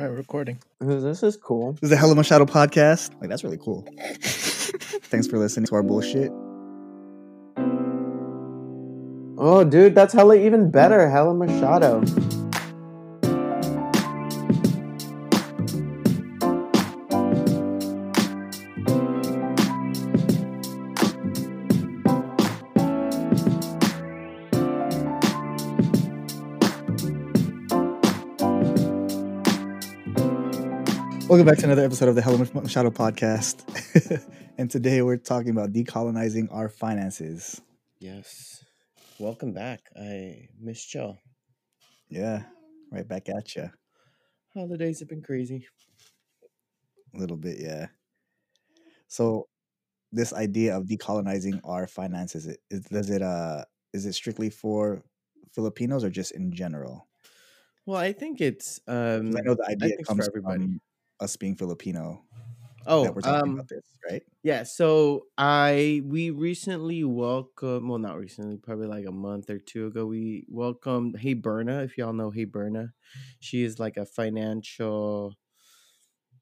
All right, we're recording. This is cool. This is the Hella Machado podcast. Like that's really cool. Thanks for listening to our bullshit. Oh, dude, that's hella even better. Hella Machado. Welcome back to another episode of the Hella Machado podcast. and today we're talking about decolonizing our finances. Yes. Welcome back. I missed y'all. Yeah, right back at you. Holidays have been crazy. A little bit, yeah. So, this idea of decolonizing our finances, it, is, does it uh is it strictly for Filipinos or just in general? Well, I think it's um I know the idea think it's for comes everybody. from us being Filipino Oh, that we're talking um about this, right? yeah, so I we recently welcomed well not recently, probably like a month or two ago, we welcomed Hey Berna, if y'all know Hey Berna. She is like a financial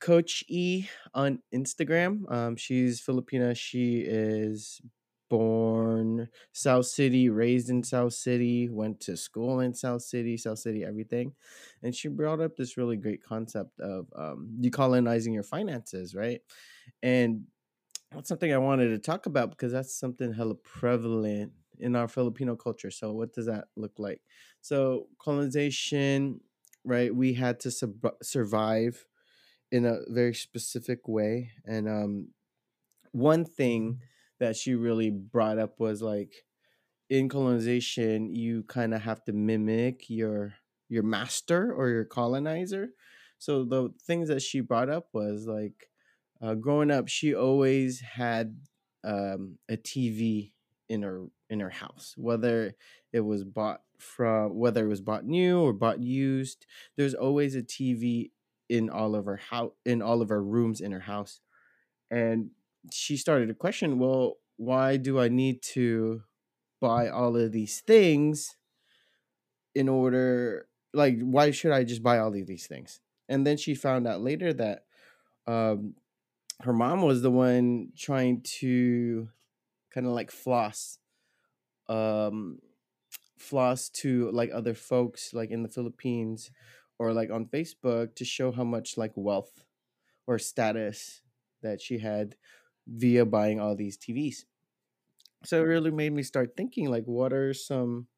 coach E on Instagram. Um, she's Filipina. She is born South City, raised in South City, went to school in South City, South City, everything. And she brought up this really great concept of um, decolonizing your finances, right? And that's something I wanted to talk about because that's something hella prevalent in our Filipino culture. So, what does that look like? So, colonization, right? We had to sub- survive in a very specific way. And um, one thing that she really brought up was like in colonization, you kind of have to mimic your your master or your colonizer. So the things that she brought up was like uh, growing up, she always had um, a TV in her in her house, whether it was bought from whether it was bought new or bought used. There's always a TV in all of her house in all of her rooms in her house, and she started to question, well, why do I need to buy all of these things in order like why should I just buy all of these things? And then she found out later that um her mom was the one trying to kind of like floss um floss to like other folks like in the Philippines or like on Facebook to show how much like wealth or status that she had via buying all these TVs. So it really made me start thinking like what are some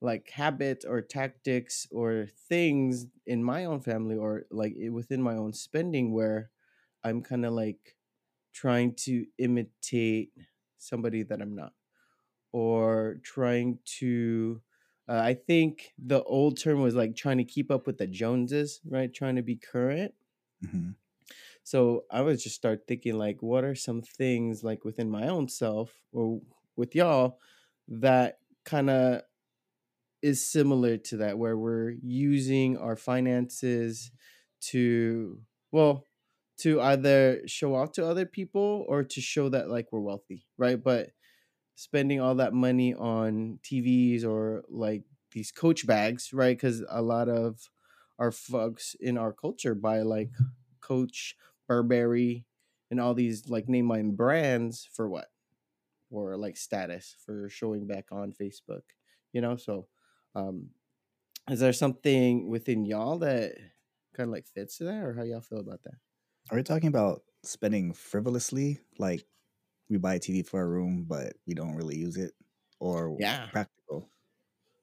like habits or tactics or things in my own family or like within my own spending where I'm kind of like trying to imitate somebody that I'm not or trying to uh, I think the old term was like trying to keep up with the Joneses, right? Trying to be current. hmm So I was just start thinking like what are some things like within my own self or with y'all that kind of is similar to that where we're using our finances to well to either show off to other people or to show that like we're wealthy right? But spending all that money on tvs or like these coach bags right? Because a lot of our folks in our culture buy like coach burberry and all these like name my brands for what or like status for showing back on facebook you know so um, is there something within y'all that kind of like fits to that, or how y'all feel about that? Are we talking about spending frivolously? Like we buy a TV for a room, but we don't really use it, or Yeah. practical?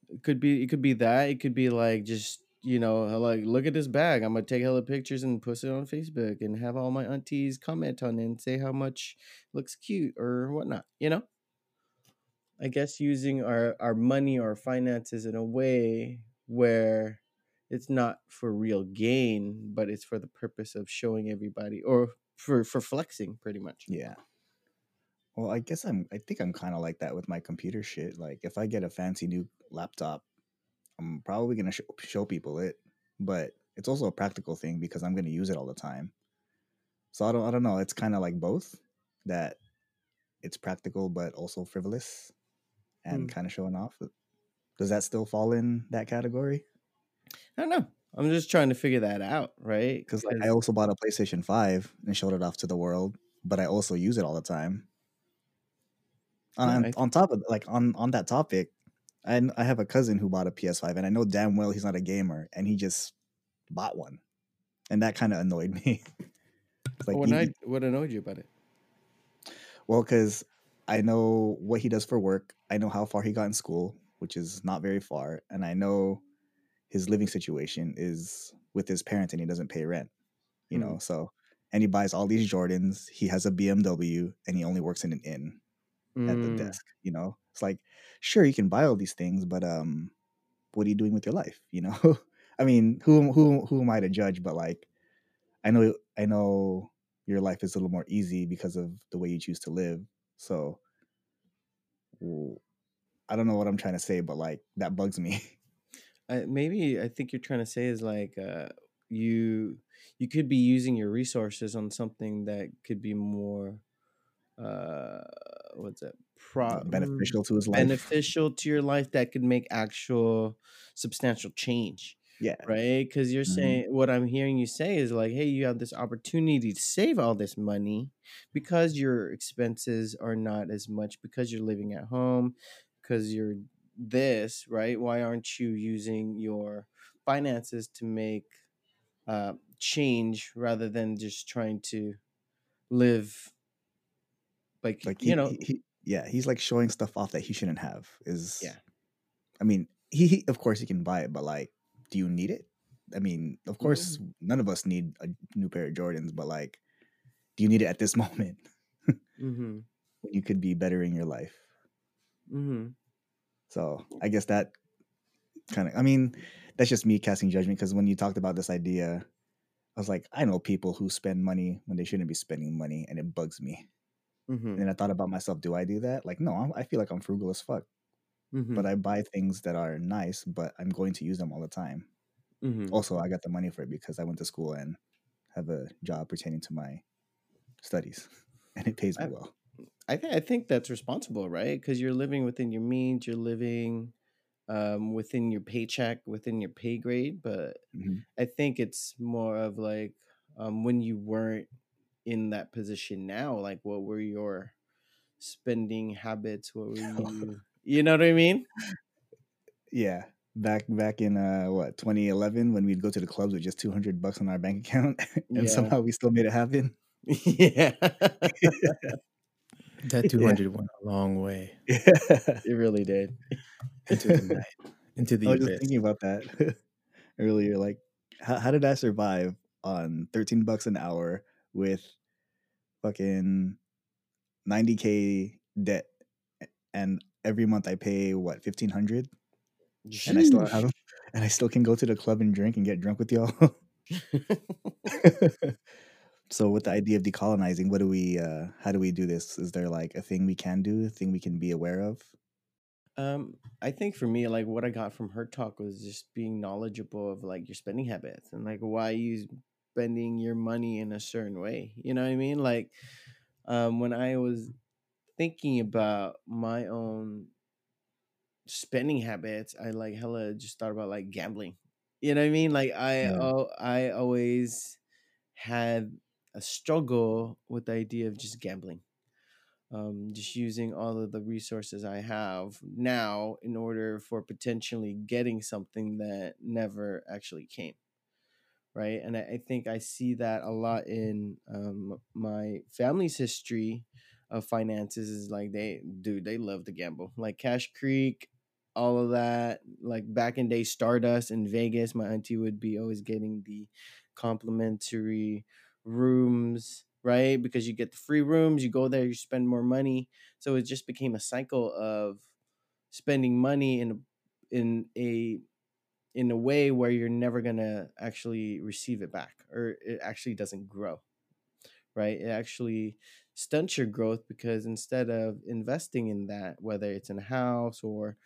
It could be, it could be that. It could be like just you know, uh, like look at this bag. I'm gonna take hella pictures and post it on Facebook and have all my aunties comment on it and say how much looks cute or whatnot. You know, I guess using our our money or finances in a way where it's not for real gain, but it's for the purpose of showing everybody or for for flexing, pretty much. Yeah. Well, I guess I'm. I think I'm kind of like that with my computer shit. Like, if I get a fancy new laptop, I'm probably gonna show, show people it, but it's also a practical thing because I'm gonna use it all the time. So I don't. I don't know. It's kind of like both. That it's practical but also frivolous, and Hmm. kind of showing off. Does that still fall in that category? I don't know. I'm just trying to figure that out, right? Because like I also bought a PlayStation Five and showed it off to the world, but I also use it all the time. On I- on top of like on on that topic, I I have a cousin who bought a PS5, and I know damn well he's not a gamer, and he just bought one, and that kind of annoyed me. Like you- I what annoyed you about it? Well, because I know what he does for work. I know how far he got in school, which is not very far. And I know his living situation is with his parents and he doesn't pay rent, you Mm. know? So, and he buys all these Jordans. He has a BMW and he only works in an inn at the Mm, desk, you know? It's like, sure, you can buy all these things, but um, what are you doing with your life, you know? I mean, who, who, who am I to judge? But like, I know, I know your life is a little more easy because of the way you choose to live. So I don't know what I'm trying to say, but like that bugs me. I, maybe I think you're trying to say is like uh, you you could be using your resources on something that could be more uh what's it pro mm, beneficial to his life. beneficial to your life that could make actual substantial change yeah. right because you're Mhm. saying what i'm hearing you say is like hey you have this opportunity to save all this money because your expenses are not as much because you're living at home because you're this right why aren't you using your finances to make uh, change rather than just trying to live like, Like you he, know he- yeah, he's like showing stuff off that he shouldn't have. Is Yeah. I mean, he, he of course he can buy it, but like, do you need it? I mean, of course, none of us need a new pair of Jordans, but like, do you need it at this moment mm-hmm, when you could be bettering your life? mm-hmm. So I guess that kind of, I mean, that's just me casting judgment because when you talked about this idea, I was like, I know people who spend money when they shouldn't be spending money, and it bugs me. Mm-hmm. And I thought about myself, do I do that? Like, no, I'm, I feel like I'm frugal as fuck, mm-hmm. but I buy things that are nice, but I'm going to use them all the time. mm-hmm. Also, I got the money for it because I went to school and have a job pertaining to my studies, and it pays me I- well. I think I think that's responsible, right? Because you're living within your means, you're living um, within your paycheck, within your pay grade. But Mhm. I think it's more of like um, when you weren't in that position now, like what were your spending habits? What were you? You know what I mean? Yeah, back back in uh what 2011 when we'd go to the clubs with just 200 bucks on our bank account, and Yeah. somehow we still made it happen. yeah, That 200 went a long way it really did. into the night, into the I was just thinking about that earlier. Like, how, how did I survive on 13 bucks an hour with fucking 90k debt, and every month I pay what 1500, and I still have, and I still can go to the club and drink and get drunk with y'all. so, with the idea of decolonizing, what do we? uh How do we do this? Is there like a thing we can do? A thing we can be aware of? Um, I think for me, like what I got from her talk was just being knowledgeable of like your spending habits and like why you spending your money in a certain way. You know what I mean? Like, um, when I was thinking about my own spending habits, I like hella just thought about like gambling. You know what I mean? Like I, Yeah. oh, I always had a struggle with the idea of just gambling um, just using all of the resources I have now in order for potentially getting something that never actually came. Right. And I, think I see that a lot in um, my family's history of finances is like they, dude, they love to gamble. Like Cache Creek, all of that. Like back in day Stardust in Vegas, my auntie would be always getting the complimentary rooms right? Because you get the free rooms, you go there, you spend more money. So it just became a cycle of spending money in in a in a way where you're never gonna actually receive it back, or it actually doesn't grow, right? It actually stunts your growth because instead of investing in that, whether it's in a house or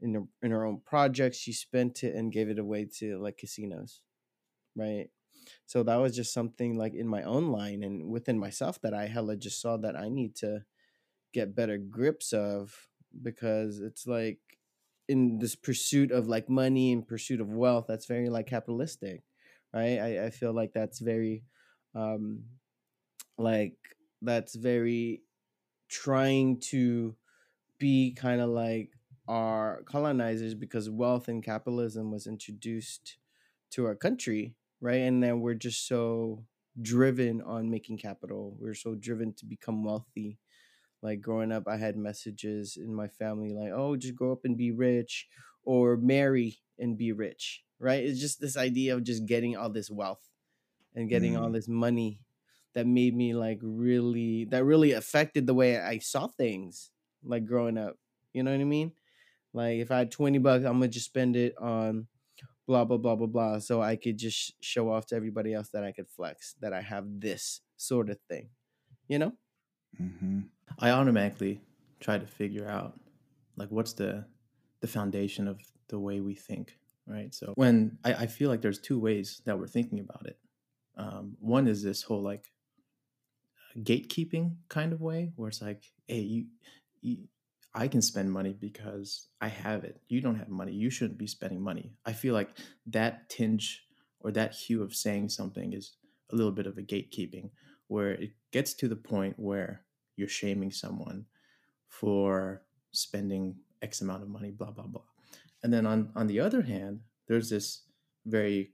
in your, in our own projects, she spent it and gave it away to like casinos, right? So that was just something like in my own line and within myself that I hella just saw that I need to get better grips of because it's like in this pursuit of like money and pursuit of wealth that's very like capitalistic right? I, I feel like that's very um like that's very trying to be kind of like our colonizers because wealth and capitalism was introduced to our country right? And then we're just so driven on making capital. We're so driven to become wealthy like growing up i had messages in my family like oh just grow up and be rich or marry and be rich right? It's just this idea of just getting all this wealth and getting all Mm. this money that made me like really that really affected the way i saw things like growing up you know what i mean? Like if i had 20 bucks i'm gonna just spend it on blah blah blah blah blah so i could just show off to everybody else that i could flex that i have this sort of thing you know Mm-hmm. I automatically try to figure out like what's the the foundation of the way we think, right? So when I, I feel like there's two ways that we're thinking about it. Um, one is this whole like gatekeeping kind of way, where it's like, hey, you, you, I can spend money because I have it. You don't have money. You shouldn't be spending money. I feel like that tinge or that hue of saying something is a little bit of a gatekeeping, where it gets to the point where you're shaming someone for spending X amount of money, blah, blah, blah. And then on, on the other hand, there's this very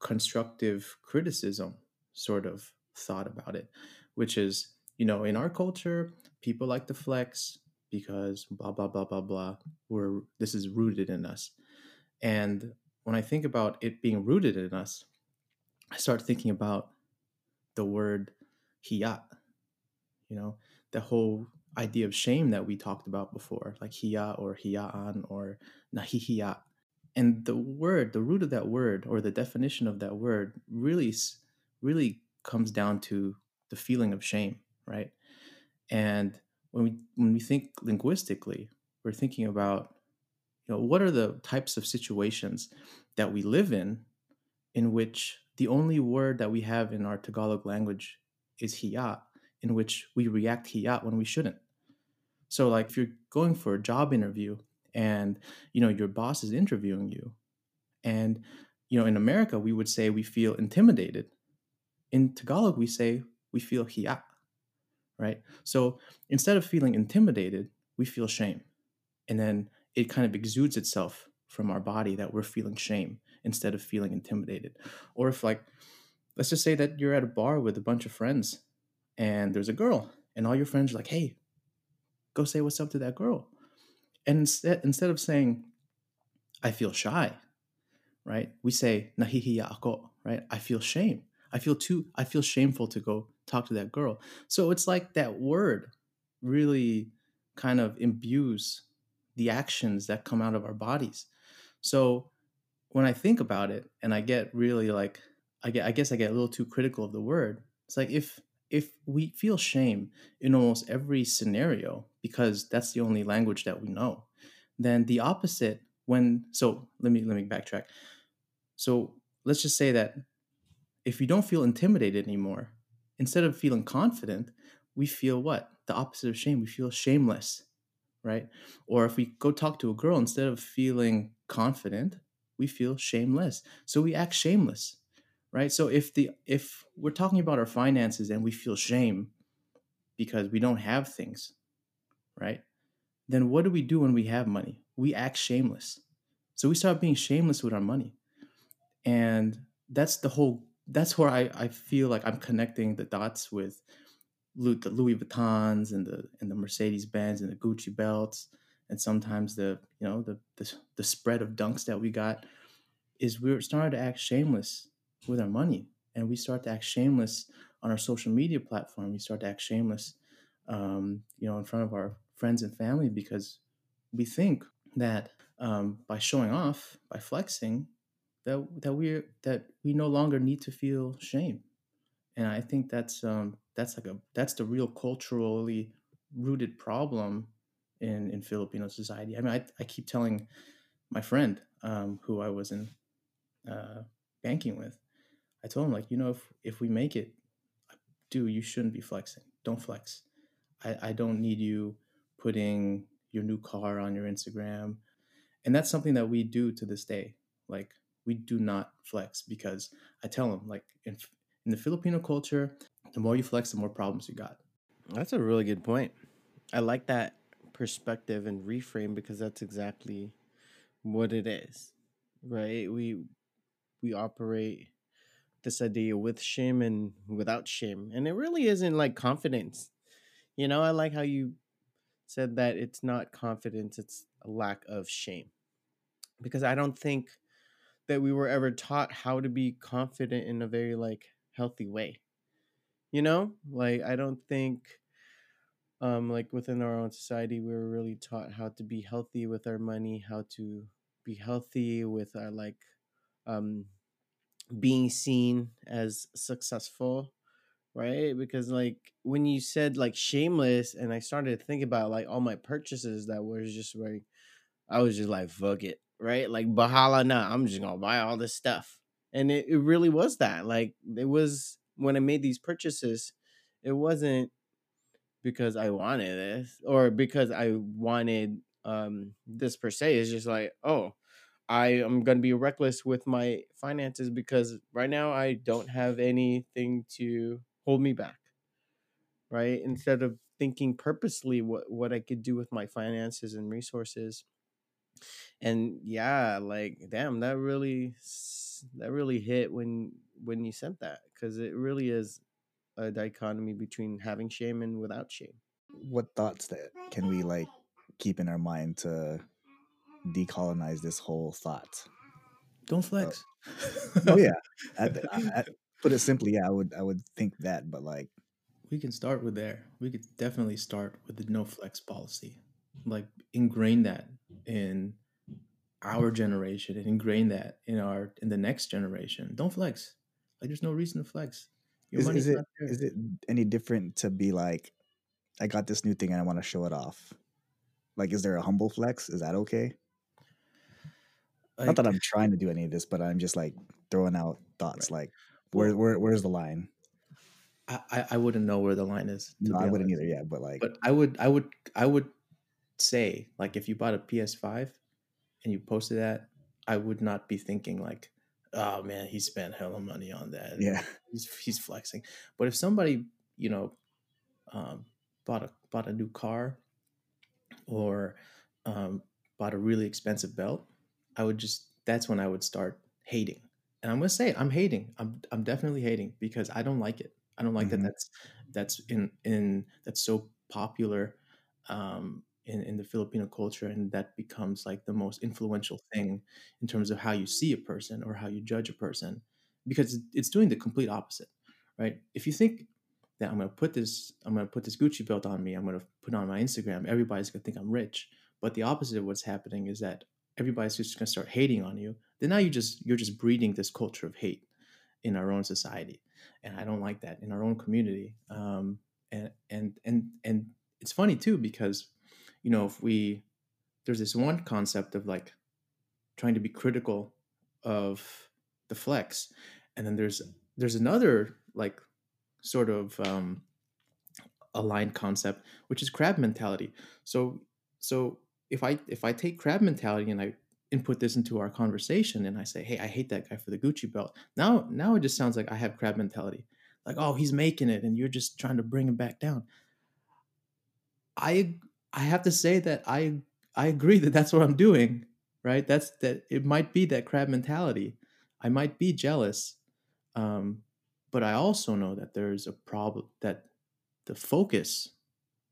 constructive criticism sort of thought about it, which is, you know, in our culture, people like to flex because blah, blah, blah, blah, blah. We're, this is rooted in us. And when I think about it being rooted in us, I start thinking about the word hiyat, you know, the whole idea of shame that we talked about before, like hiya or hiyaan or nahihiyat. And the word, the root of that word or the definition of that word really, really comes down to the feeling of shame, right? And when we when we think linguistically, we're thinking about, you know, what are the types of situations that we live in in which the only word that we have in our Tagalog language is hiyat, in which we react hiyat when we shouldn't. So like if you're going for a job interview and you know your boss is interviewing you and you know in America we would say we feel intimidated. In Tagalog we say we feel hiyat, right? So instead of feeling intimidated, we feel shame. And then it kind of exudes itself from our body that we're feeling shame instead of feeling intimidated. Or if like let's just say that you're at a bar with a bunch of friends and there's a girl and all your friends are like, "Hey, go say what's up to that girl." And instead instead of saying I feel shy, right? We say nahihiya ako, right? I feel shame. I feel too I feel shameful to go talk to that girl. So it's like that word really kind of imbues the actions that come out of our bodies. So when I think about it and I get really like I get I guess I get a little too critical of the word. It's like if if we feel shame in almost every scenario because that's the only language that we know, then the opposite when so let me let me backtrack. So let's just say that if we don't feel intimidated anymore, instead of feeling confident, we feel what? The opposite of shame. We feel shameless, right? Or if we go talk to a girl, instead of feeling confident, we feel shameless. So we act shameless, right? So if the if we're talking about our finances and we feel shame because we don't have things, right? Then what do we do when we have money? We act shameless. So we start being shameless with our money. And that's the whole that's where I, I feel like I'm connecting the dots with the Louis Vuittons and the and the Mercedes Benz and the Gucci belts and sometimes the you know the, the the spread of dunks that we got is we're starting to act shameless with our money. And we start to act shameless on our social media platform. We start to act shameless um, you know in front of our friends and family because we think that um, by showing off by flexing that that we that we no longer need to feel shame. And i think that's um that's like a that's the real culturally rooted problem in in filipino society. I mean i, I keep telling my friend um who i was in uh banking with i told him like you know if if we make it dude you shouldn't be flexing don't flex i i don't need you putting your new car on your instagram and that's something that we do to this day. Like we do not flex because I tell them like in in the Filipino culture, the more you flex, the more problems you got. That's a really good point. I like that perspective and reframe because that's exactly what it is. Right? We we operate this idea with shame and without shame. And it really isn't like confidence. You know, I like how you said that it's not confidence, it's a lack of shame. Because I don't think that we were ever taught how to be confident in a very like healthy way. You know? Like I don't think um like within our own society we were really taught how to be healthy with our money, how to be healthy with our like um being seen as successful right? Because like when you said like shameless and i started to think about like all my purchases that was just like i was just like fuck it right? Like bahala na i'm just gonna buy all this stuff. And it, it really was that like it was when i made these purchases it wasn't because i wanted this or because i wanted um this per se it's just like oh I am going to be reckless with my finances because right now I don't have anything to hold me back. Right? Instead of thinking purposely what what I could do with my finances and resources. And yeah, like damn, that really that really hit when when you sent that cuz it really is a dichotomy between having shame and without shame. What thoughts that can we like keep in our mind to decolonize this whole thought. Don't flex. Oh yeah, I, I, I, put it simply, yeah, I would I would think that, but like we can start with there. We could definitely start with the no flex policy, like ingrain that in our generation and ingrain that in our in the next generation. Don't flex. Like there's no reason to flex. Your is, is it is it any different to be like, I got this new thing and I want to show it off? Like, is there a humble flex? Is that okay? Like, Not that I'm trying to do any of this, but I'm just like throwing out thoughts. Right. Like, where where where's the line? I I wouldn't know where the line is. No, I wouldn't either. Yeah, but like, but I would I would I would say like if you bought a PS5 and you posted that, I would not be thinking like, oh man, he spent hella money on that. Yeah, he's he's flexing. But if somebody you know um, bought a bought a new car or um, bought a really expensive belt I would just that's when I would start hating. And I'm gonna say I'm hating. I'm I'm definitely hating because I don't like it. I don't like mm-hmm. that that's that's in in that's so popular um, in in the Filipino culture, and that becomes like the most influential thing in terms of how you see a person or how you judge a person, because it's doing the complete opposite, right? If you think that I'm gonna put this I'm gonna put this Gucci belt on me, I'm gonna put on my Instagram, everybody's gonna think I'm rich. But the opposite of what's happening is that everybody's just going to start hating on you then now you just you're just breeding this culture of hate in our own society and i don't like that in our own community um, and and and and it's funny too because you know if we there's this one concept of like trying to be critical of the flex and then there's there's another like sort of um aligned concept which is crab mentality. So so if I if I take crab mentality and I input this into our conversation and I say, hey, I hate that guy for the Gucci belt. Now now it just sounds like I have crab mentality. Like, oh, he's making it and you're just trying to bring him back down. I I have to say that I I agree that that's what I'm doing, right? That's that it might be that crab mentality. I might be jealous. Um, but I also know that there's a problem that the focus,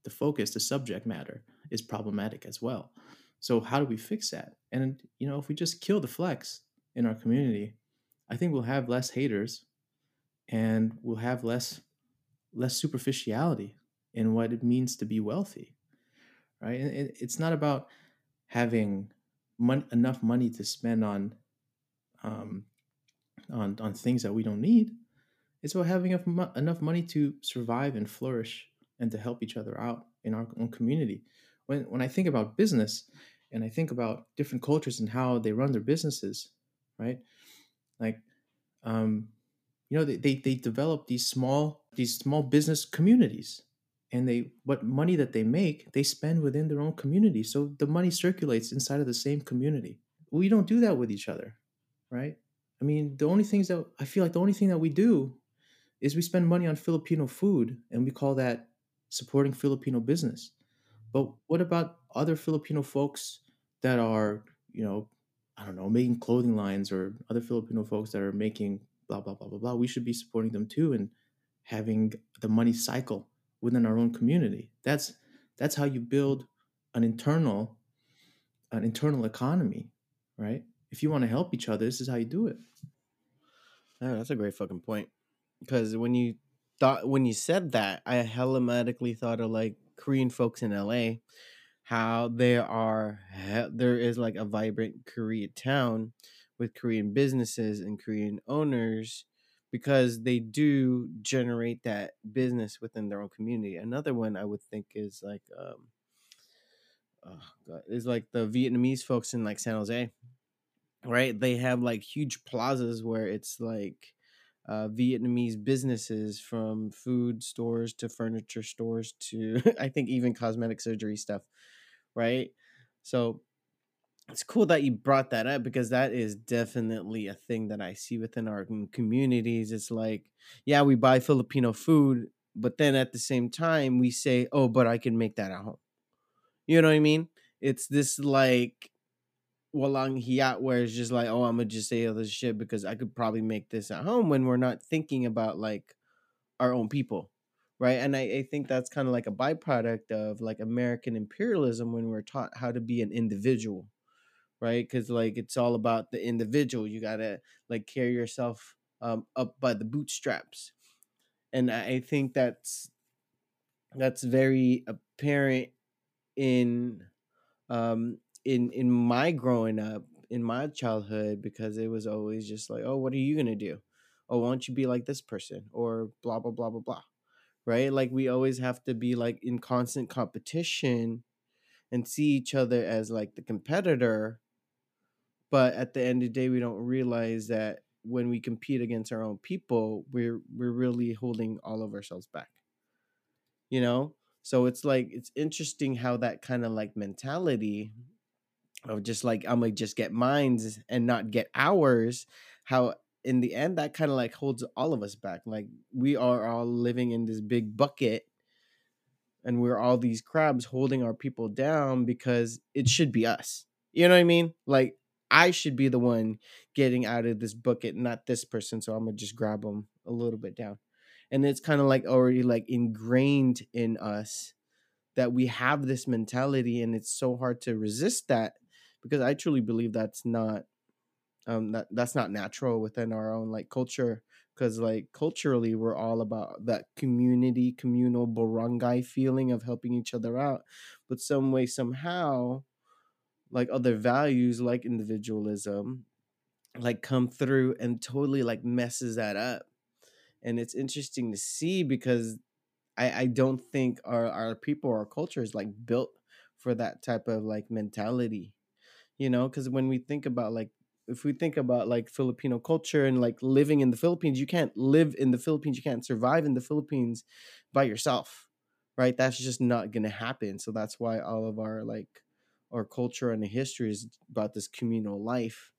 the focus, the subject matter is problematic as well. So how do we fix that? And you know, if we just kill the flex in our community, I think we'll have less haters and we'll have less less superficiality in what it means to be wealthy. Right? And it's not about having mon- enough money to spend on um, on on things that we don't need. It's about having enough, enough money to survive and flourish and to help each other out in our own community when when I think about business and I think about different cultures and how they run their businesses, right? Like, um, you know, they, they, they develop these small these small business communities, and they what money that they make they spend within their own community. So the money circulates inside of the same community. We don't do that with each other right? I mean the only things that i feel like the only thing that we do is we spend money on filipino food and we call that supporting filipino business but what about other filipino folks that are you know i don't know making clothing lines or other filipino folks that are making blah blah blah blah blah we should be supporting them too and having the money cycle within our own community. That's that's how you build an internal an internal economy, right? If you want to help each other, this is how you do it. Yeah, that's a great fucking point. Because when you thought when you said that, I automatically thought of like Korean folks in LA, how there are there is like a vibrant Korean town with Korean businesses and Korean owners because they do generate that business within their own community. Another one I would think is like um oh God, is like the Vietnamese folks in like San Jose. Right? They have like huge plazas where it's like uh, Vietnamese businesses from food stores to furniture stores to I think even cosmetic surgery stuff, right? So it's cool that you brought that up because that is definitely a thing that I see within our communities. It's like, yeah, we buy Filipino food, but then at the same time we say, "Oh, but I can make that at home." You know what I mean? It's this like walang hiya where it's just like, "Oh, I'm gonna just say all this shit because I could probably make this at home," when we're not thinking about like our own people right? And i, I think that's kind of like a byproduct of like american imperialism when we're taught how to be an individual right? Because like it's all about the individual. You gotta like carry yourself um, up by the bootstraps. And I, I think that's that's very apparent in um in in my growing up in my childhood because it was always just like oh what are you gonna do? Oh why don't you be like this person? or blah blah blah blah blah right? Like we always have to be like in constant competition and see each other as like the competitor but at the end of the day we don't realize that when we compete against our own people we're we're really holding all of ourselves back you know? So it's like it's interesting how that kind of like mentality of just like i'm gonna just get mines and not get ours how in the end that kind of like holds all of us back like we are all living in this big bucket and we're all these crabs holding our people down because it should be us you know what i mean like I should be the one getting out of this bucket, not this person. So I'm gonna just grab them a little bit down. And it's kind of like already like ingrained in us that we have this mentality and it's so hard to resist that because I truly believe that's not um that that's not natural within our own like culture because like culturally we're all about that community communal barangay feeling of helping each other out but some way somehow like other values like individualism like come through and totally like messes that up and it's interesting to see because i i don't think our our people our culture is like built for that type of like mentality you know because when we think about like if we think about like filipino culture and like living in the philippines you can't live in the philippines you can't survive in the philippines by yourself right? That's just not gonna happen. So that's why all of our like our culture and the history is about this communal life.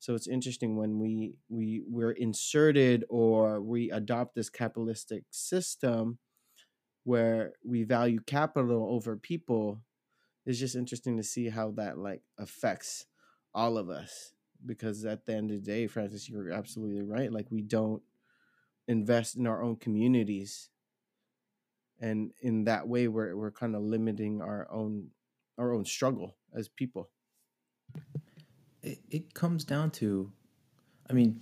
So it's interesting when we we we're inserted or we adopt this capitalistic system where we value capital over people it's just interesting to see how that like affects all of us because at the end of the day francis you're absolutely right like we don't invest in our own communities and in that way we're, we're kind of limiting our own our own struggle as people. It, it comes down to i mean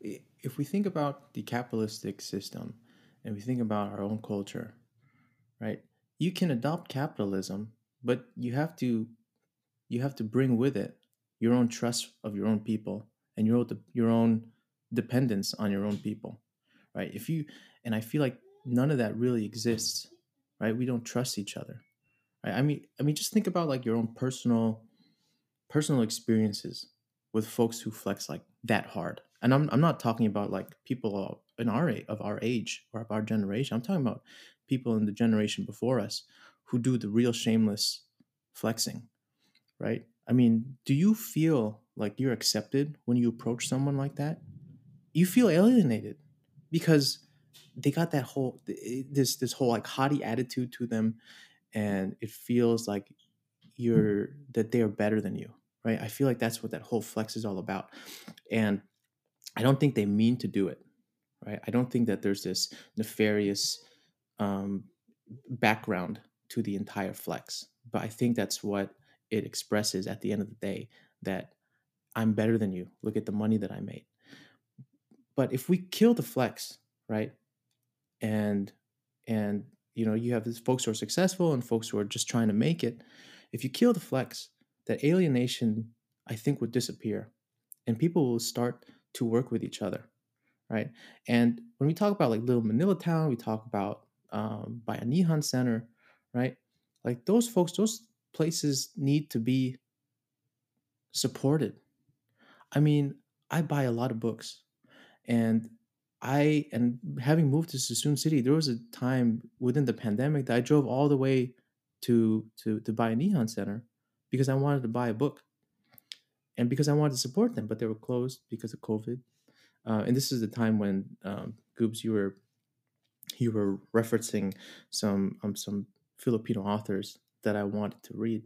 if we think about the capitalistic system and we think about our own culture right you can adopt capitalism but you have to you have to bring with it your own trust of your own people and your own, your own dependence on your own people right if you and i feel like none of that really exists right we don't trust each other right? I mean, I mean, just think about like your own personal, personal experiences with folks who flex like that hard. And I'm I'm not talking about like people in our of our age or of our generation. I'm talking about people in the generation before us who do the real shameless flexing, right? I mean, do you feel like you're accepted when you approach someone like that? You feel alienated because they got that whole this this whole like haughty attitude to them and it feels like you're that they are better than you right i feel like that's what that whole flex is all about and i don't think they mean to do it right i don't think that there's this nefarious um, background to the entire flex but i think that's what it expresses at the end of the day that i'm better than you. Look at the money that i made. But if we kill the flex right and and you know you have these folks who are successful and folks who are just trying to make it if you kill the flex that alienation i think would disappear and people will start to work with each other right? And when we talk about like little manila town we talk about um, Bayanihan center right like those folks those places need to be supported i mean i buy a lot of books and I and having moved to Suisun City, there was a time within the pandemic that I drove all the way to to to Bayanihan Center because I wanted to buy a book and because I wanted to support them, but they were closed because of COVID. Uh, and this is the time when um, Goobs, you were you were referencing some um, some Filipino authors that I wanted to read,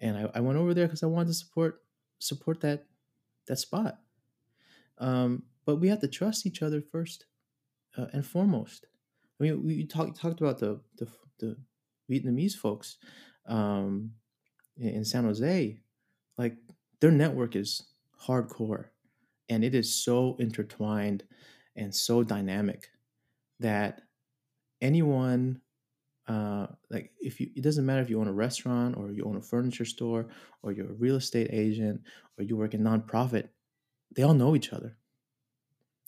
and I, I went over there because I wanted to support support that that spot. Um, but we have to trust each other first uh, and foremost. I mean, we talked talked about the the, the Vietnamese folks um, in, in San Jose, like their network is hardcore, and it is so intertwined and so dynamic that anyone uh, like if you it doesn't matter if you own a restaurant or you own a furniture store or you're a real estate agent or you work in nonprofit they all know each other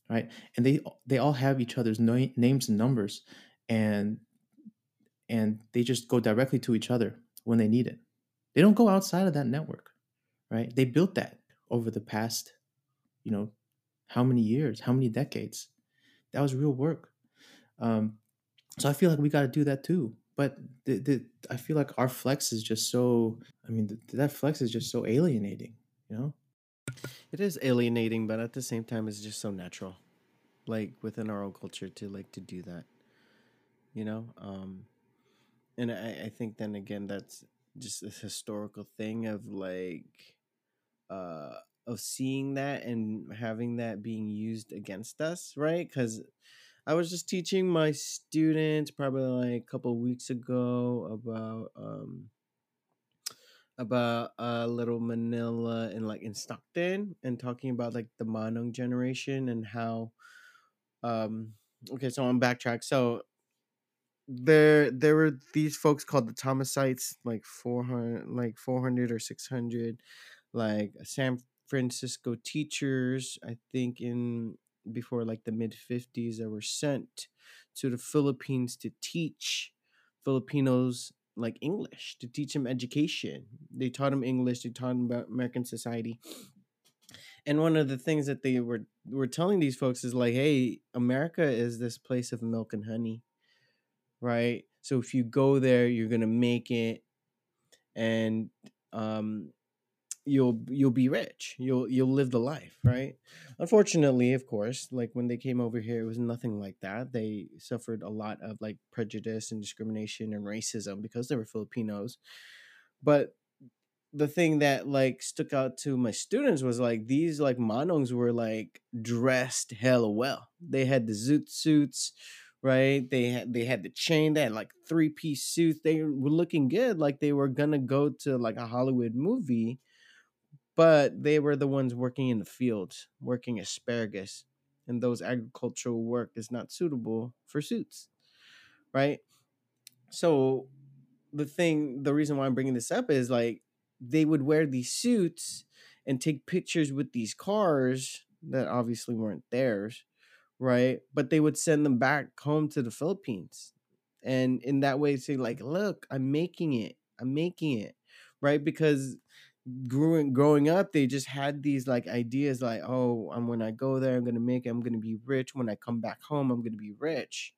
right? And they they all have each other's no, names and numbers, and and they just go directly to each other when they need it. They don't go outside of that network, right? They built that over the past, you know, how many years, how many decades? That was real work. Um, so I feel like we got to do that too. But the, the, I feel like our flex is just so. I mean, the, that flex is just so alienating, you know. It is alienating, but at the same time, it's just so natural, like within our own culture to like to do that, you know. Um, and I, I think then again, that's just a historical thing of like, uh, of seeing that and having that being used against us, right? Because I was just teaching my students probably like a couple weeks ago about um about uh little Manila and like in Stockton and talking about like the Manong generation and how um okay so on backtrack. So there there were these folks called the Thomasites like 400 like 400 or 600 like San Francisco teachers I think in before like the mid 50s that were sent to the Philippines to teach Filipinos like English to teach them education. They taught them English. They taught them about American society. And one of the things that they were were telling these folks is like, hey, America is this place of milk and honey, right? So if you go there, you're gonna make it, and um, you'll you'll be rich. You'll you'll live the life, right? Unfortunately, of course, like when they came over here, it was nothing like that. They suffered a lot of like prejudice and discrimination and racism because they were Filipinos. But the thing that like stuck out to my students was like these like manongs were like dressed hella well. They had the zoot suits, right? They had they had the chain. They had like three piece suits. They were looking good, like they were gonna go to like a Hollywood movie but they were the ones working in the fields, working asparagus, and those agricultural work is not suitable for suits, right? So the thing, the reason why I'm bringing this up is like they would wear these suits and take pictures with these cars that obviously weren't theirs, right? But they would send them back home to the Philippines. And in that way, say, like, look, I'm making it. I'm making it. Right. Because growing growing up they just had these like ideas like oh i'm when i go there i'm gonna make it i'm gonna be rich when i come back home i'm gonna be rich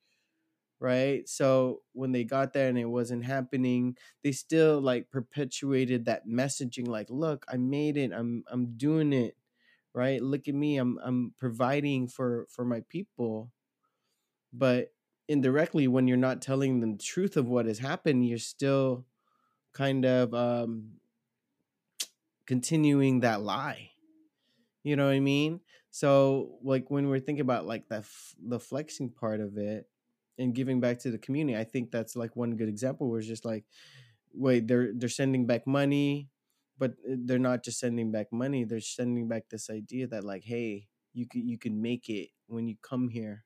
right? So when they got there and it wasn't happening, they still like perpetuated that messaging like, look, I made it. I'm I'm doing it. Right? Look at me. I'm I'm providing for for my people. But indirectly when you're not telling them the truth of what has happened, you're still kind of um continuing that lie. You know what I mean? So like when we're thinking about like the f- the flexing part of it and giving back to the community, I think that's like one good example where it's just like, wait, they're they're sending back money, but uh, they're not just sending back money. They're sending back this idea that like, hey, you can you can make it when you come here.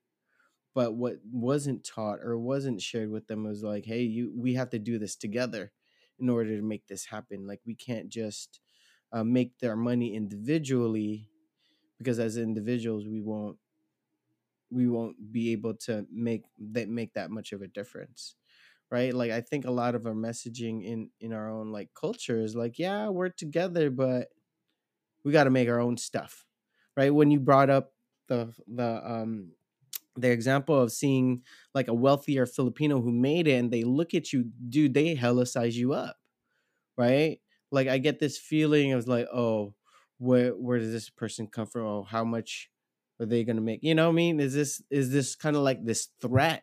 But what wasn't taught or wasn't shared with them was like, hey, you we have to do this together in order to make this happen. Like we can't just uh, make their money individually because as individuals we won't we won't be able to make that make that much of a difference right? Like i think a lot of our messaging in in our own like culture is like yeah we're together but we got to make our own stuff right? When you brought up the the um the example of seeing like a wealthier filipino who made it and they look at you dude they hella size you up right like i get this feeling of like oh where where does this person come from? Oh how much are they to make? You know what i mean? Is this is this kind of like this threat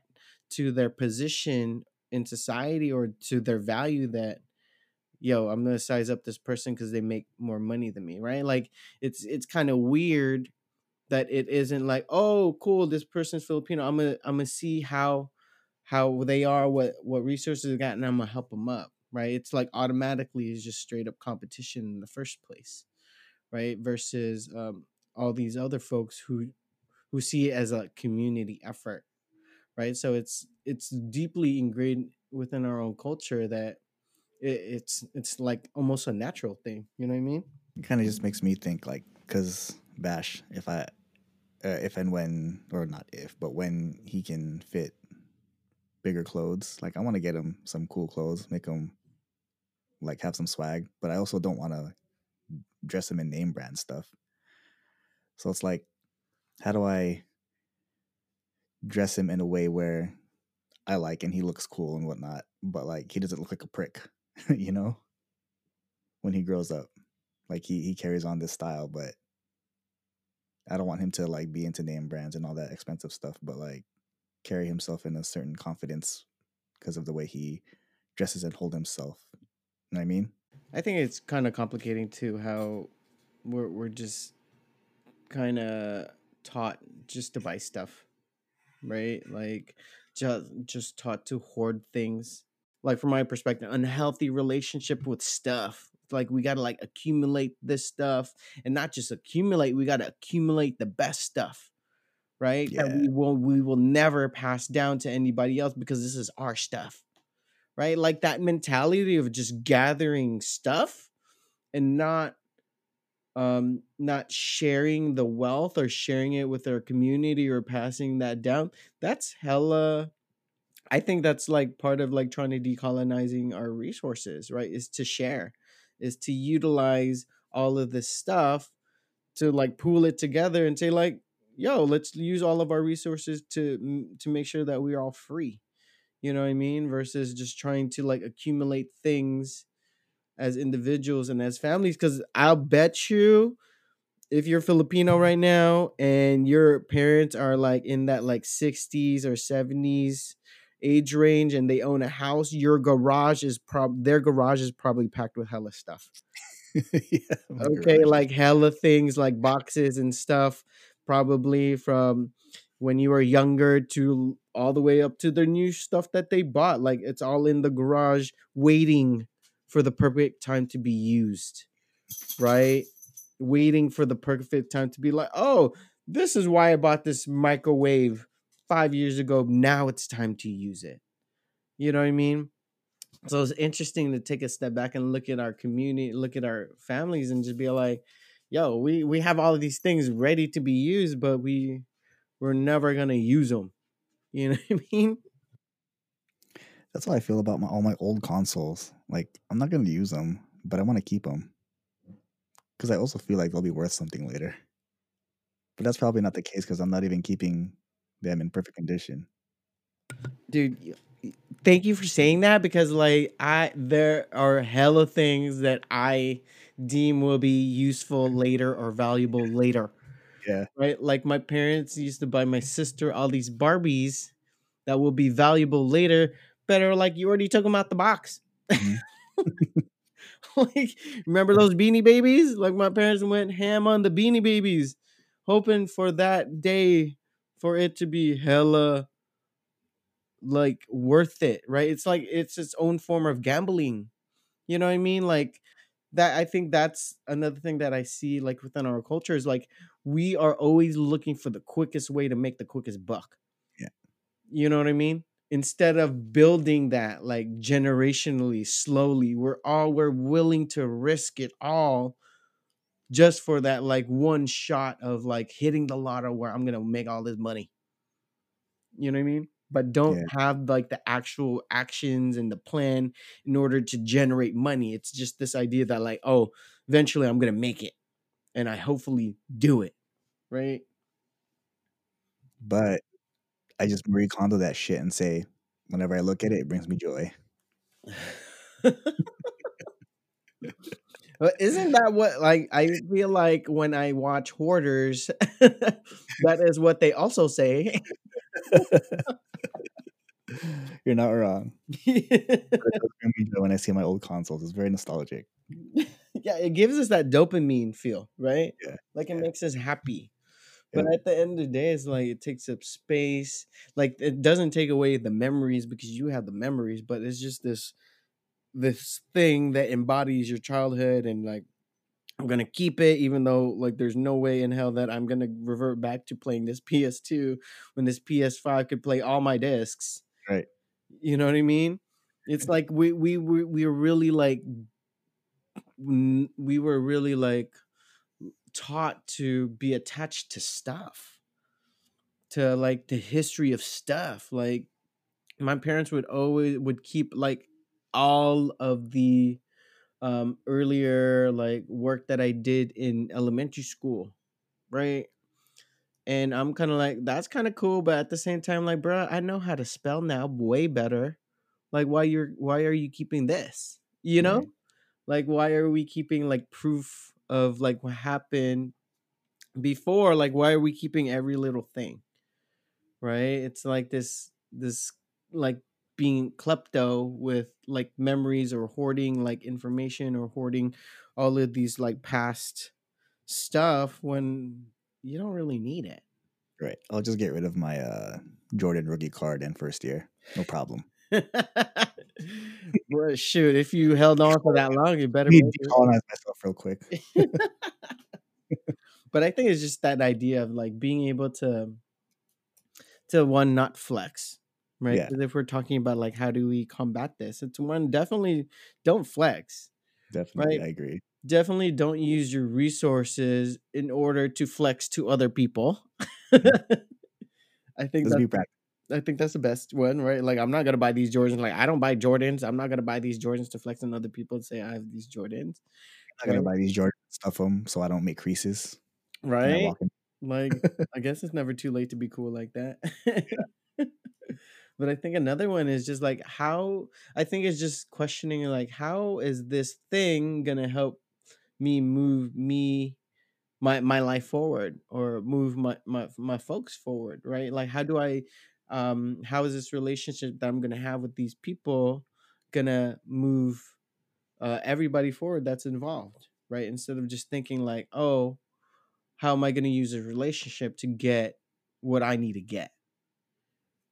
to their position in society or to their value that yo i'm to size up this person because they make more money than me right? Like it's it's kind of weird that it isn't like oh cool this person's filipino i'm gonna i'm gonna see how how they are what what resources they got and i'm gonna help them up right? It's like automatically is just straight up competition in the first place right? Versus um, all these other folks who who see it as a community effort right? So it's it's deeply ingrained within our own culture that it, it's it's like almost a natural thing you know what i mean? It kind of just makes me think like, because Bash, if I, uh, if and when, or not if, but when he can fit bigger clothes, like I want to get him some cool clothes, make him like have some swag, but I also don't want to dress him in name brand stuff. So it's like, how do I dress him in a way where I like and he looks cool and whatnot, but like he doesn't look like a prick, you know? When he grows up, like he he carries on this style, but I don't want him to like be into name brands and all that expensive stuff, but like carry himself in a certain confidence because of the way he dresses and hold himself. You know what I mean? I think it's kind of complicating too how we're we're just kind of taught just to buy stuff, right? Like just just taught to hoard things. Like from my perspective, unhealthy relationship with stuff. Like we gotta like accumulate this stuff, and not just accumulate. We gotta accumulate the best stuff, right? That we will we will never pass down to anybody else because this is our stuff right? Like that mentality of just gathering stuff and not um not sharing the wealth or sharing it with our community or passing that down. That's hella I think that's like part of like trying to decolonizing our resources, right? Is to share, is to utilize all of this stuff to like pool it together and say like, yo, let's use all of our resources to to make sure that we're all free you know what I mean? Versus just trying to like accumulate things as individuals and as families. Cause I'll bet you if you're Filipino right now and your parents are like in that like 60s or 70s age range and they own a house, your garage is prob their garage is probably packed with hella stuff. yeah. Okay, garage like hella things like boxes and stuff, probably from when you were younger to all the way up to the new stuff that they bought. Like it's all in the garage waiting for the perfect time to be used, right? Waiting for the perfect time to be like, oh, this is why I bought this microwave five years ago. Now it's time to use it. You know what I mean? So it's interesting to take a step back and look at our community, look at our families, and just be like, "Yo, we we have all of these things ready to be used, but we we're never gonna use them." You know what I mean? That's how I feel about my all my old consoles. Like I'm not gonna use them, but I want to keep them because I also feel like they'll be worth something later. But that's probably not the case because I'm not even keeping them in perfect condition. dude thank you for saying that because like i there are hella things that i deem will be useful later or valuable later Yeah. right like my parents used to buy my sister all these barbies that will be valuable later but are like you already took them out the box Mhm. like remember those beanie babies like my parents went ham on the beanie babies hoping for that day for it to be hella like worth it, right? It's like it's its own form of gambling. You know what I mean? Like that I think that's another thing that I see like within our culture is like we are always looking for the quickest way to make the quickest buck. Yeah. You know what I mean? Instead of building that like generationally, slowly, we're all we're willing to risk it all just for that like one shot of like hitting the lotto where I'm gonna make all this money. You know what I mean? But don't Yeah. have like the actual actions and the plan in order to generate money. It's just this idea that like, oh, eventually I'm gonna make it, and I hopefully do it, right? But I just Marie Kondo that shit and say, whenever I look at it, it brings me joy. But isn't that what like I feel like when I watch hoarders, that is what they also say. You're not wrong. It does bring me joy when I see my old consoles. It's very nostalgic. yeah, it gives us that dopamine feel, right? Yeah, Like it yeah. makes us happy. But Yeah. at the end of the day, it's like it takes up space. Like it doesn't take away the memories because you have the memories, but it's just this this thing that embodies your childhood and like I'm gonna keep it, even though like there's no way in hell that I'm gonna revert back to playing this PS2 when this PS5 could play all my discs. Right. You know what I mean? It's like we we we we were really like we were really like taught to be attached to stuff, to like the history of stuff. Like my parents would always would keep like all of the um earlier like work that I did in elementary school, right? And I'm kind of like, that's kind of cool, but at the same time, like, bro, I know how to spell now way better. Like, why you're why are you keeping this? You know? Right. Like, why are we keeping like proof of like what happened before? Like, why are we keeping every little thing? Right? It's like this this like being klepto with like memories or hoarding like information or hoarding all of these like past stuff when you don't really need it. Right. I'll just get rid of my uh, Jordan rookie card in first year. No problem. well, shoot, if you held on for that long, you better Let me make it. decolonize myself real quick. But I think it's just that idea of like being able to to one not flex, right? Yeah. if we're talking about like how do we combat this, it's one definitely don't flex. Definitely, Right. I agree. Definitely don't use your resources in order to flex to other people. Mm. I think Let's that's be practical. I think that's the best one, right? Like, I'm not gonna buy these Jordans. Like, I don't buy Jordans. I'm not gonna buy these Jordans to flex on other people and say I have these Jordans, I'm not gonna buy these Jordan stuff them so I don't make creases. I Right? Like, I guess it's never too late to be cool like that. But I think another one is just like how I think it's just questioning like how is this thing gonna help me move me my my life forward or move my my my folks forward, right? Like how do I um how is this relationship that I'm gonna have with these people gonna move uh everybody forward that's involved, right? Instead of just thinking like, oh, how am I gonna use a relationship to get what I need to get,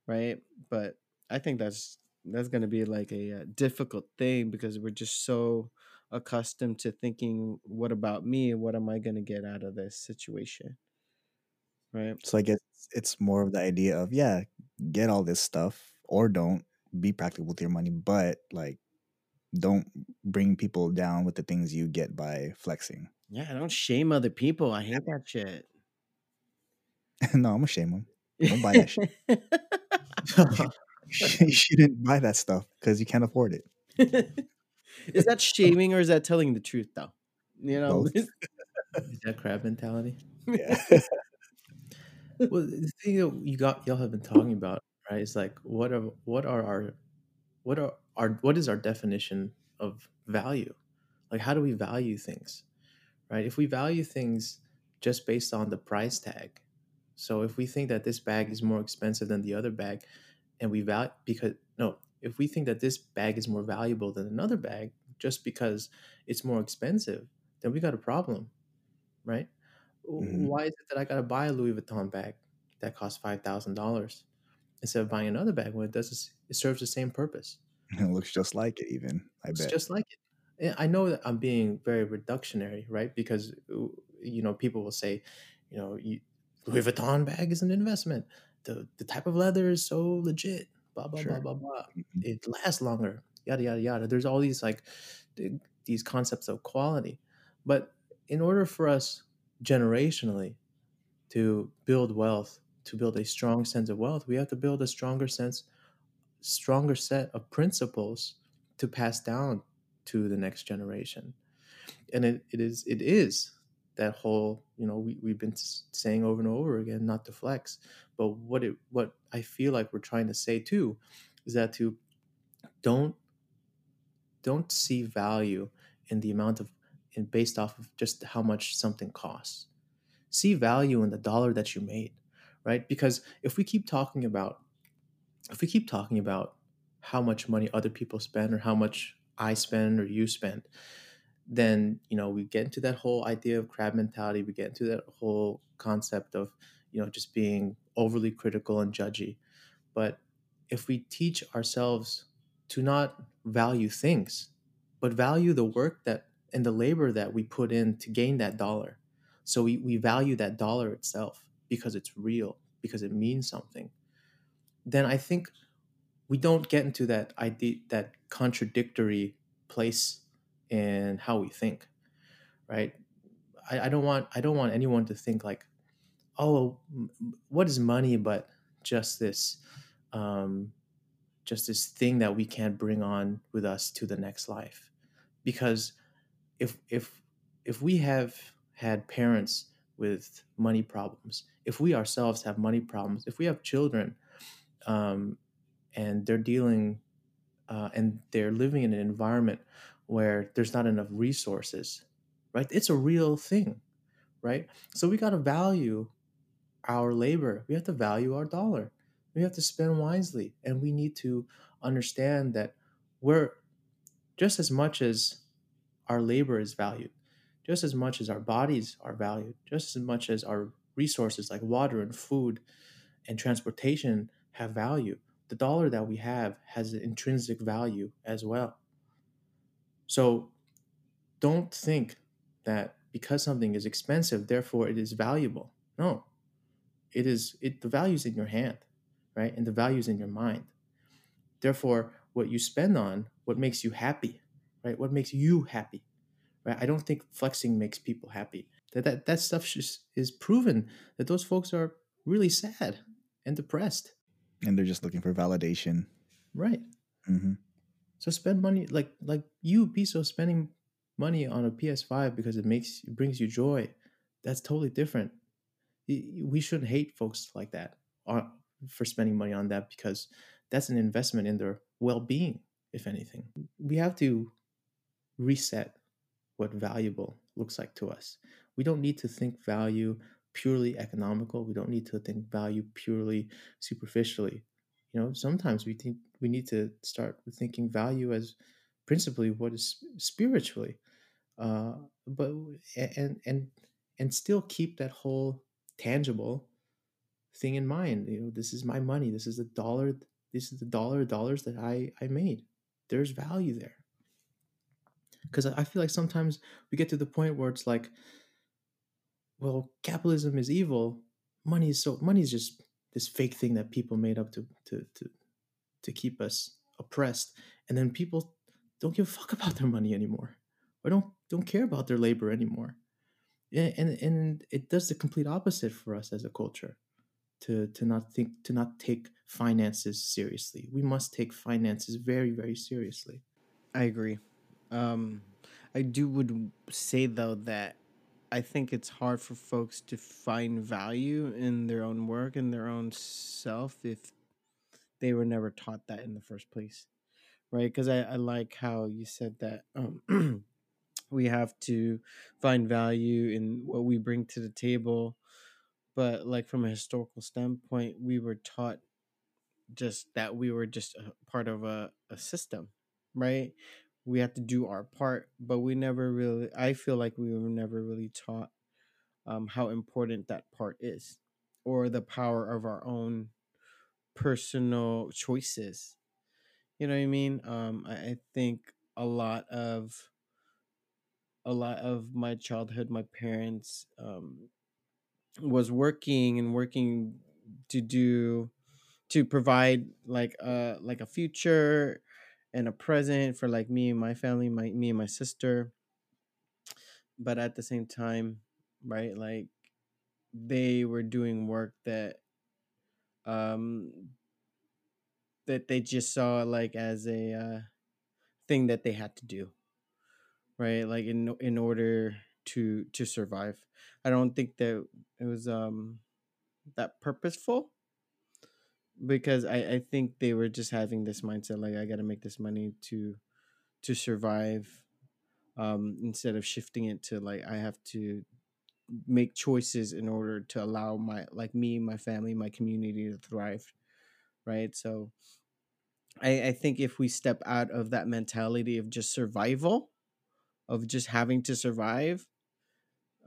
right? But I think that's that's gonna be like a, uh difficult thing because we're just so accustomed to thinking, what about me? What am I gonna get out of this situation, right? So I guess it's more of the idea of yeah, get all this stuff or don't be practical with your money, but like don't bring people down with the things you get by flexing. Yeah, don't shame other people. I hate that shit. no, I'm gonna shame them. Don't buy that shit. you shouldn't buy that stuff because you can't afford it. is that shaming or is that telling the truth though? You know, Both. Is that crab mentality? Yeah. Well, the thing that you got y'all have been talking about right? It's like what are what are our what are our what is our definition of value? Like how do we value things? Right? If we value things just based on the price tag. So if we think that this bag is more expensive than the other bag and we value because no, if we think that this bag is more valuable than another bag just because it's more expensive, then we got a problem, right? hmm Why is it that I got to buy a Louis Vuitton bag that costs five thousand dollars instead of buying another bag when it does it serves the same purpose? It looks just like it, even. I Looks bet. just like it. And I know that I'm being very reductionary, right? Because you know people will say, you know, you, Louis Vuitton bag is an investment. The the type of leather is so legit. Blah blah blah Sure. blah blah. Mhm. It lasts longer. Yada yada yada. There's all these like these concepts of quality, but in order for us generationally to build wealth, to build a strong sense of wealth, we have to build a stronger sense, stronger set of principles to pass down to the next generation. And it, it is it is that whole you know we, we've been saying over and over again not to flex but what it what i feel like we're trying to say too is that to don't don't see value in the amount of in based off of just how much something costs. See value in the dollar that you made right? Because if we keep talking about if we keep talking about how much money other people spend or how much i spend or you spend then you know we get into that whole idea of crab mentality we get into that whole concept of you know just being overly critical and judgy. But if we teach ourselves to not value things but value the work that and the labor that we put in to gain that dollar. So we, we value that dollar itself because it's real because it means something. Then i think we don't get into that idea that contradictory place in how we think right? I, I don't want i don't want anyone to think like oh what is money but just this um just this thing that we can't bring on with us to the next life? Because if if if we have had parents with money problems if we ourselves have money problems if we have children um, and they're dealing uh, and they're living in an environment where there's not enough resources right? It's a real thing right? So we got to value our labor. We have to value our dollar. We have to spend wisely and we need to understand that we're just as much as our labor is valued just as much as our bodies are valued just as much as our resources like water and food and transportation have value the dollar that we have has an intrinsic value as well so don't think that because something is expensive therefore it is valuable. No. It is it the value is in your hand right? And the value is in your mind. Therefore what you spend on what makes you happy right? What makes you happy right? I don't think flexing makes people happy. That that, that stuff just is proven that those folks are really sad and depressed. And they're just looking for validation. right. Hmm so spend money like like you be so spending money on a ps5 because it makes it brings you joy. That's totally different. We shouldn't hate folks like that for spending money on that because that's an investment in their well-being if anything. We have to reset what valuable looks like to us. We don't need to think value purely economical. We don't need to think value purely superficially. You know sometimes we think we need to start thinking value as principally what is spiritually uh but and and and still keep that whole tangible thing in mind you know this is my money this is the dollar this is the dollar dollars that i i made. There's value there. Because i feel like sometimes we get to the point where it's like well capitalism is evil. Money is so money is just this fake thing that people made up to to to to keep us oppressed and then people don't give a fuck about their money anymore or don't don't care about their labor anymore. And and, and it does the complete opposite for us as a culture to to not think to not take finances seriously. We must take finances very very seriously. I agree. Um, I do would say though that I think it's hard for folks to find value in their own work and their own self if they were never taught that in the first place right? Because I, I like how you said that um, we have to find value in what we bring to the table but like from a historical standpoint we were taught just that we were just a part of a, a system right? We had to do our part but we never really i feel like we were never really taught um, how important that part is or the power of our own personal choices. You know what i mean? Um, I, I think a lot of a lot of my childhood my parents um, was working and working to do to provide like a like a future and a present for like me and my family my me and my sister. But at the same time right like they were doing work that um that they just saw like as a uh, thing that they had to do right? Like in in order to to survive. I don't think that it was um that purposeful because i i think they were just having this mindset like i gotta make this money to to survive um instead of shifting it to like i have to make choices in order to allow my like me my family my community to thrive right? So i i think if we step out of that mentality of just survival of just having to survive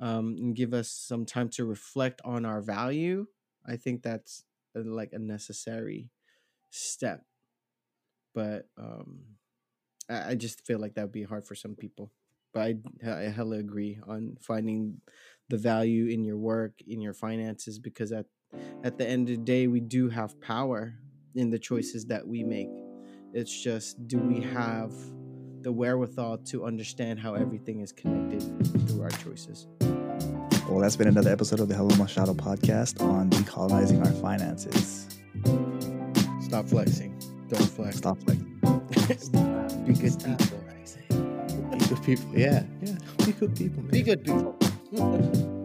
um and give us some time to reflect on our value i think that's a, like a necessary step. But um I, I just feel like that would be hard for some people. But I, I hella agree on finding the value in your work in your finances because at at the end of the day we do have power in the choices that we make it's just do we have the wherewithal to understand how everything is connected through our choices Well, that's been another episode of the Hello Machado podcast on decolonizing our finances. stop flexing don't flex Stop flexing. be good people be good people. Yeah, yeah. Be good people, man. be good people Mm-hmm.